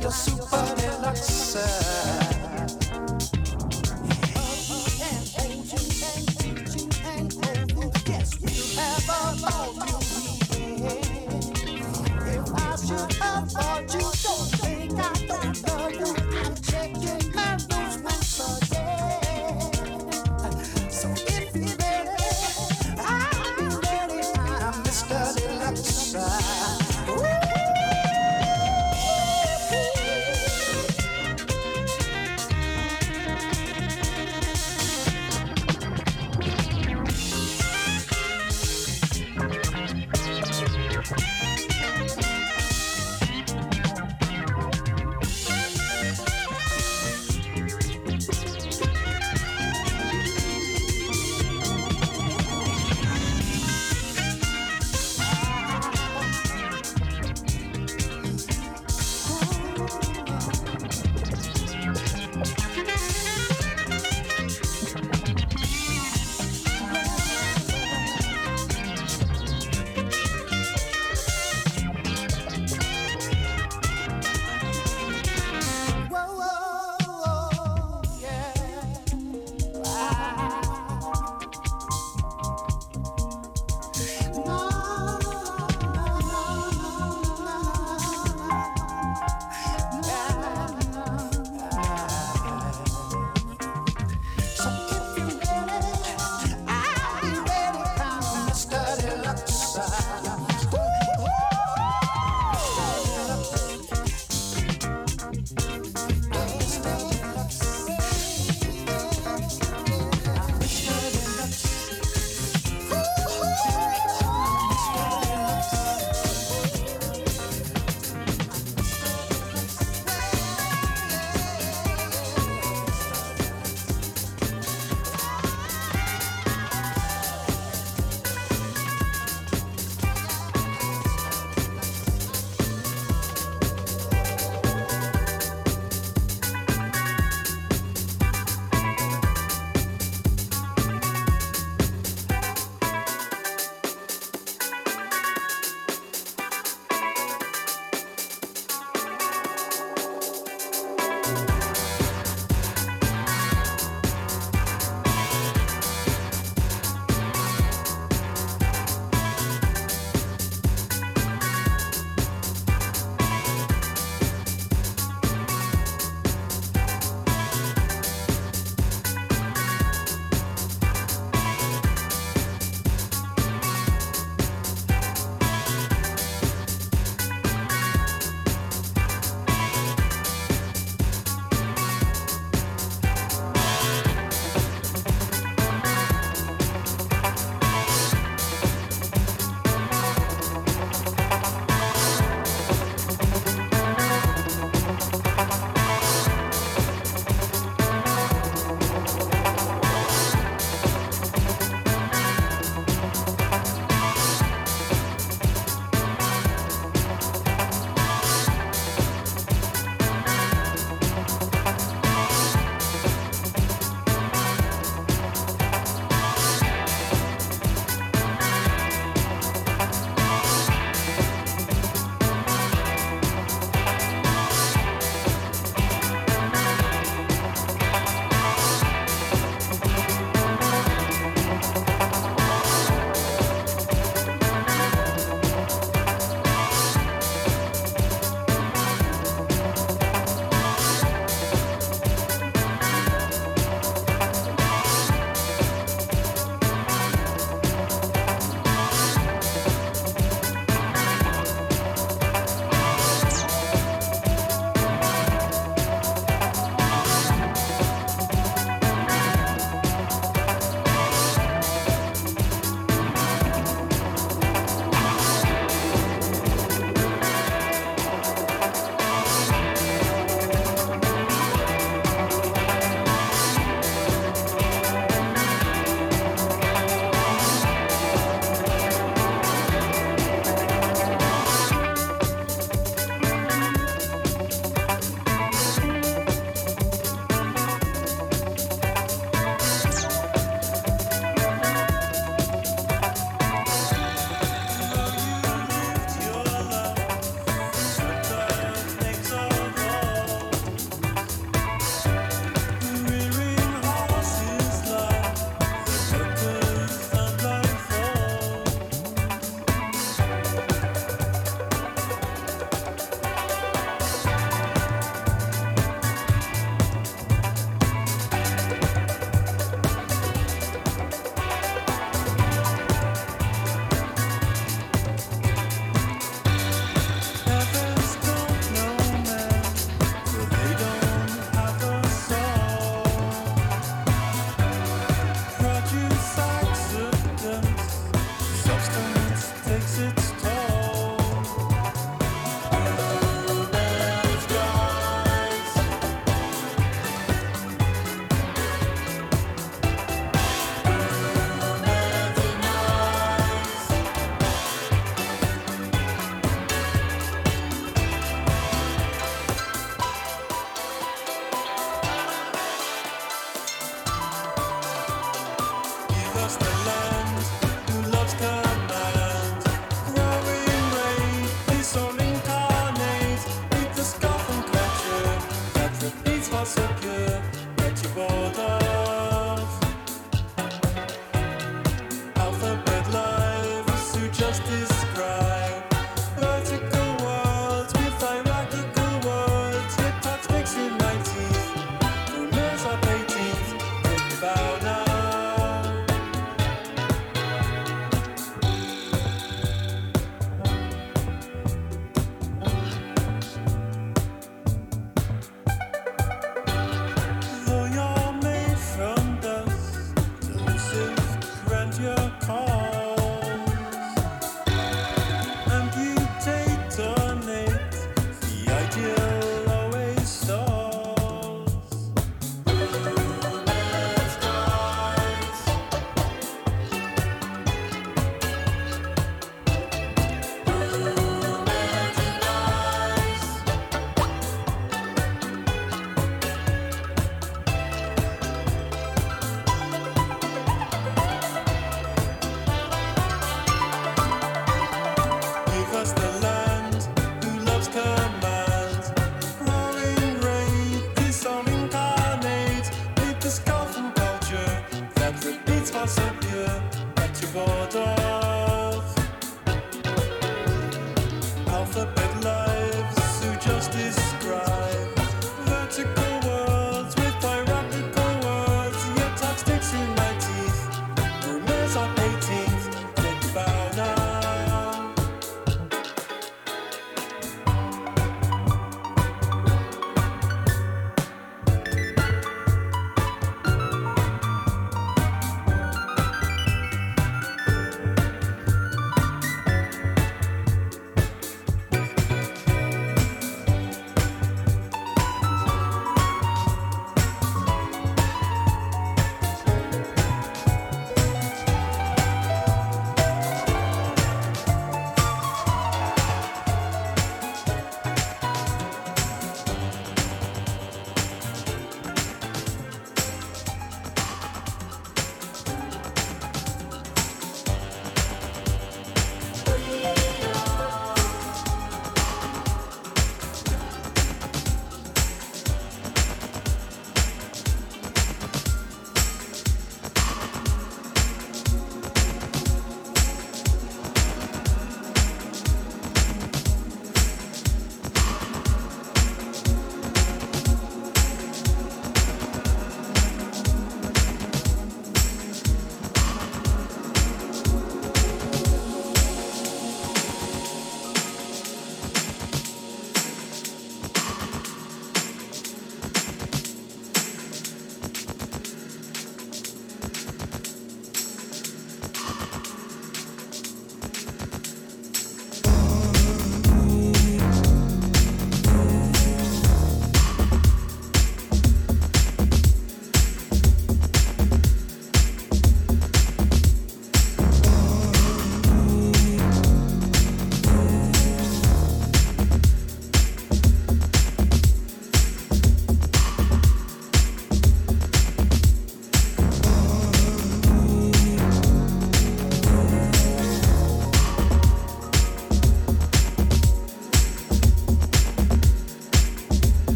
You're super deluxe.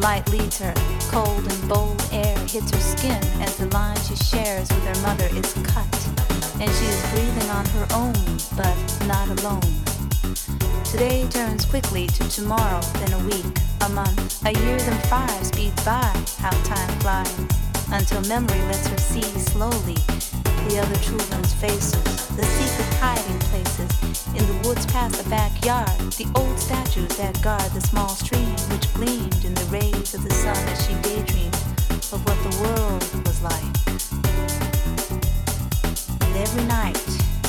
Light leads her. Cold and bold air hits her skin as the line she shares with her mother is cut. And she is breathing on her own, but not alone. Today turns quickly to tomorrow, then a week, a month, a year, then five speeds by. How time flies until memory lets her see slowly the other children's faces, the secret hiding in the woods past the backyard, the old statues that guard the small stream which gleamed in the rays of the sun as she daydreamed of what the world was like. And every night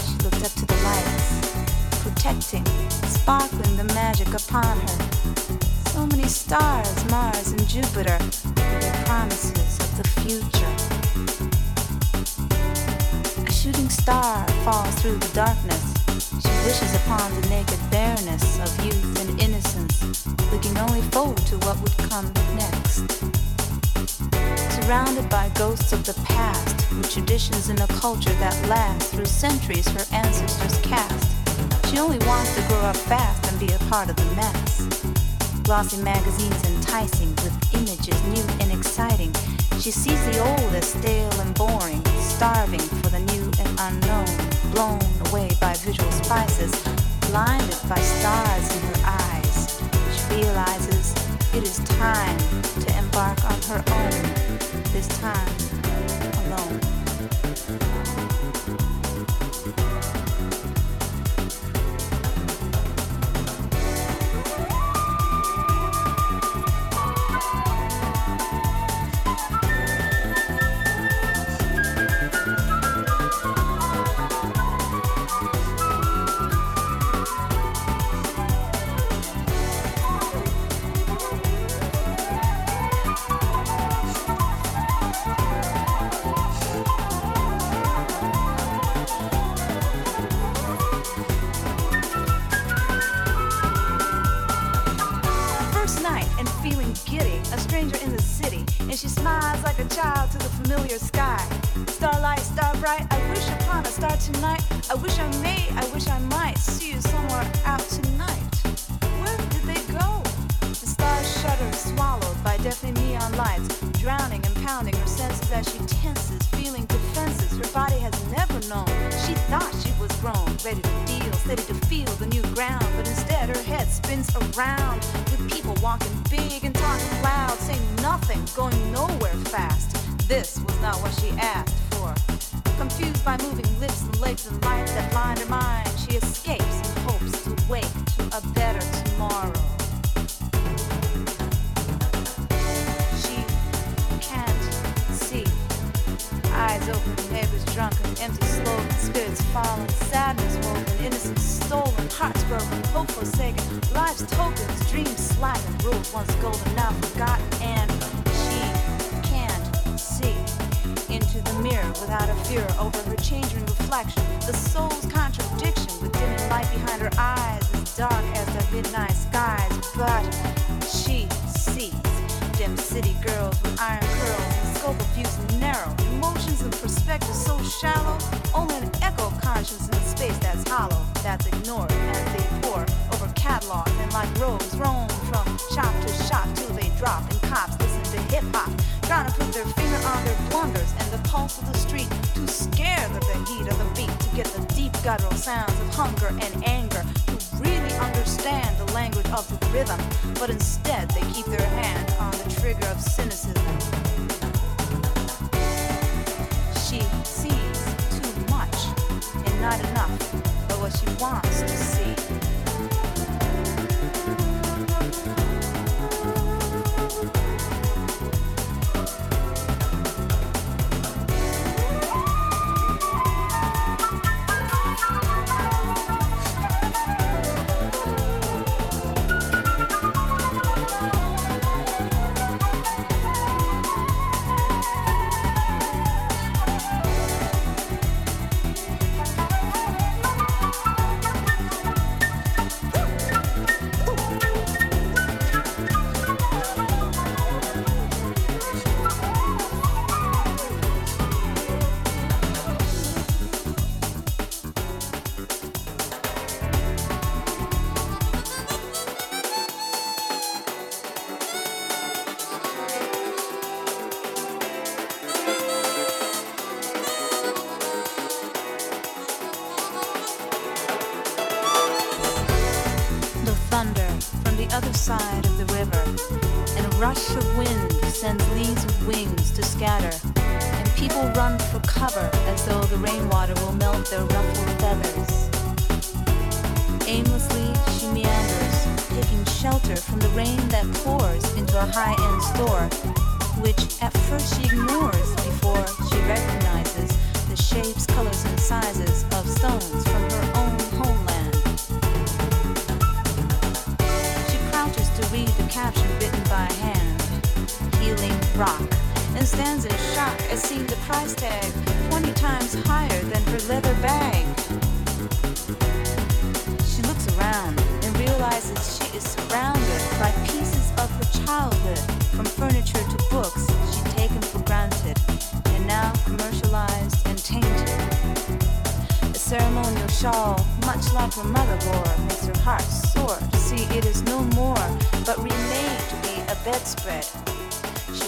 she looked up to the lights, protecting, sparkling the magic upon her. So many stars, Mars and Jupiter, their promises of the future A shooting star falls through the darkness. She wishes upon the naked bareness of youth and innocence, looking only forward to what would come next. Surrounded by ghosts of the past, with traditions and a culture that lasts through centuries her ancestors cast, she only wants to grow up fast and be a part of the mass. Glossy magazines enticing with images new and exciting. She sees the old as stale and boring, starving for the new and unknown, blown away by visual spices, blinded by stars in her eyes. She realizes it is time to embark on her own, this time alone.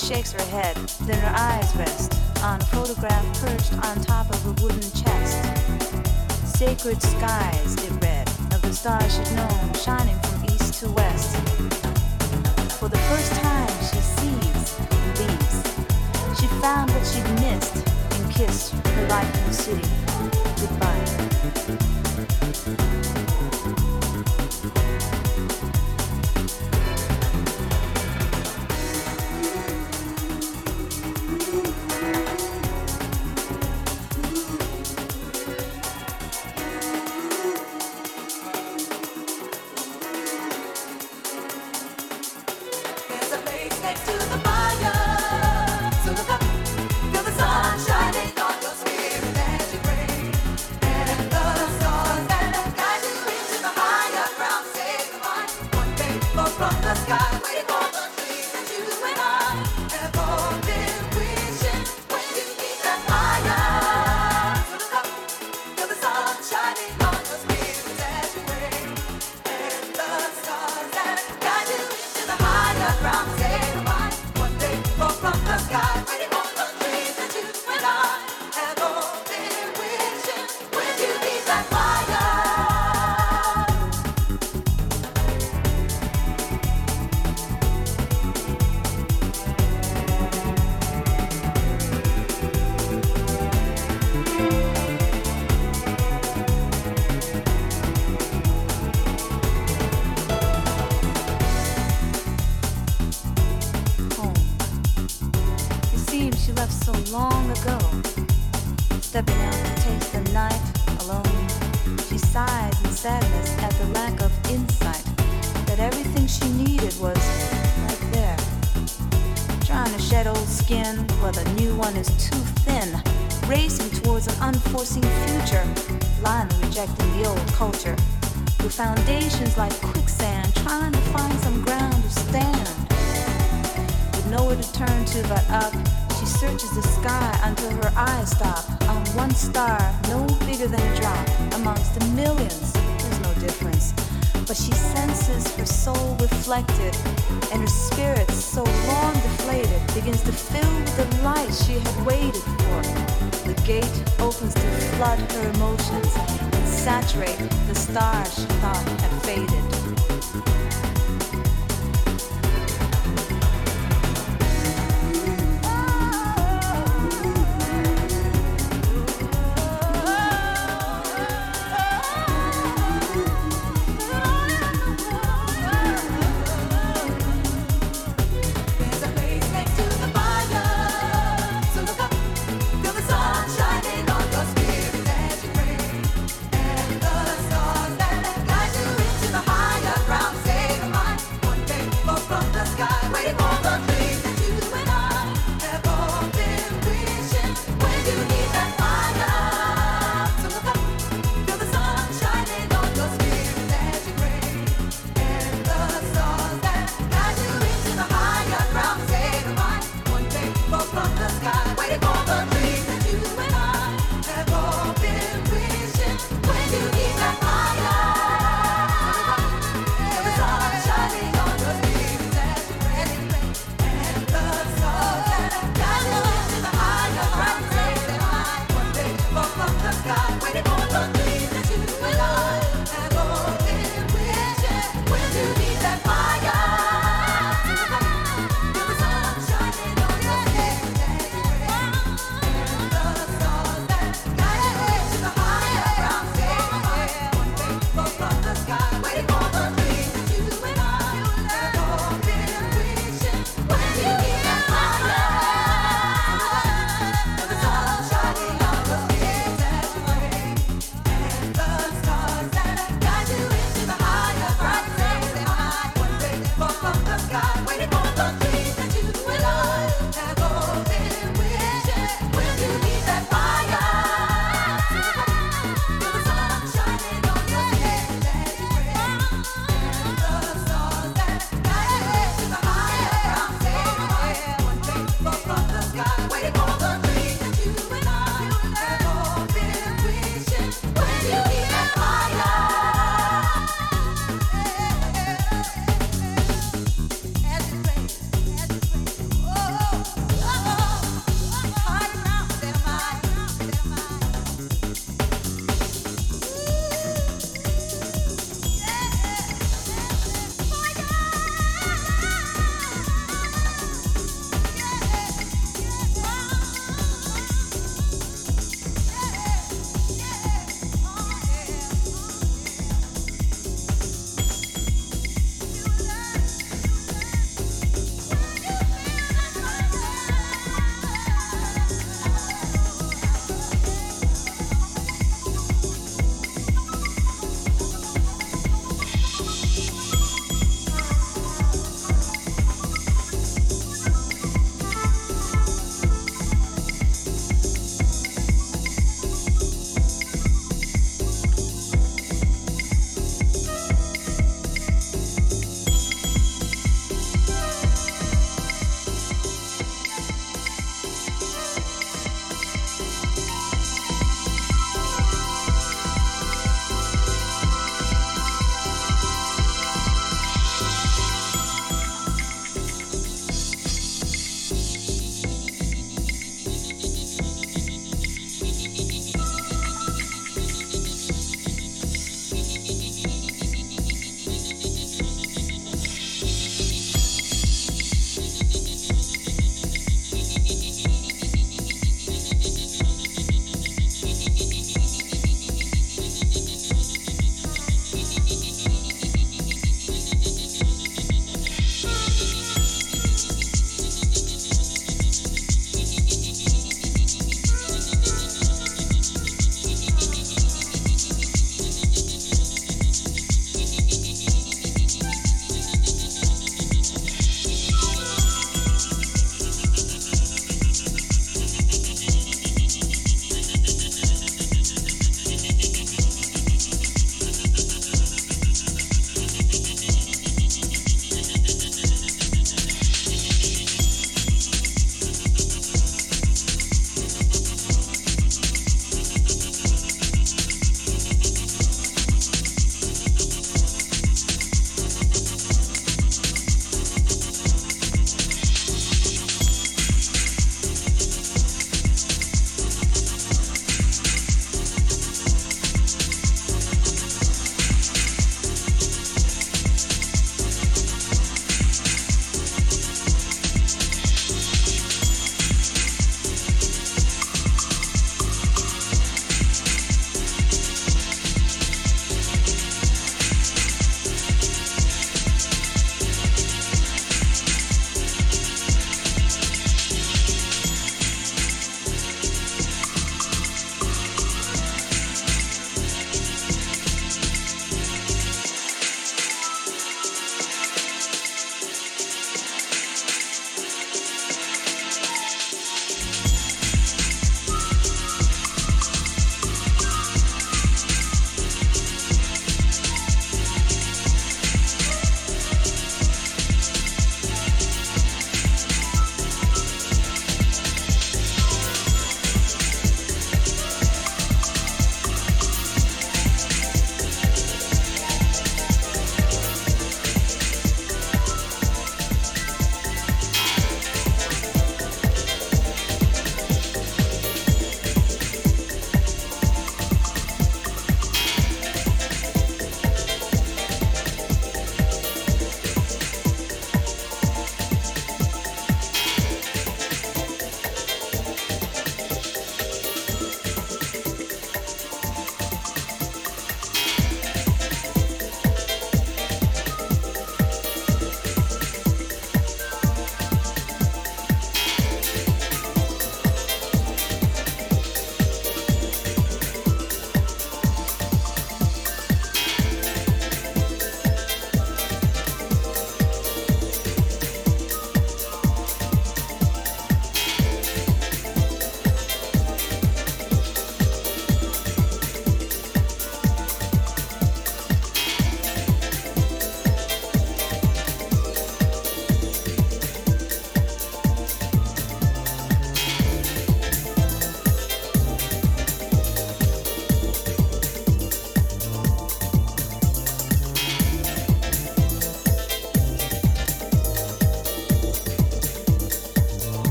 shakes her head, then her eyes rest on a photograph perched on top of a wooden chest. Sacred skies, it read, of the stars she'd known, shining from east to west. For the first time, she sees and leaves. She found what she'd missed and kissed her life in the city goodbye.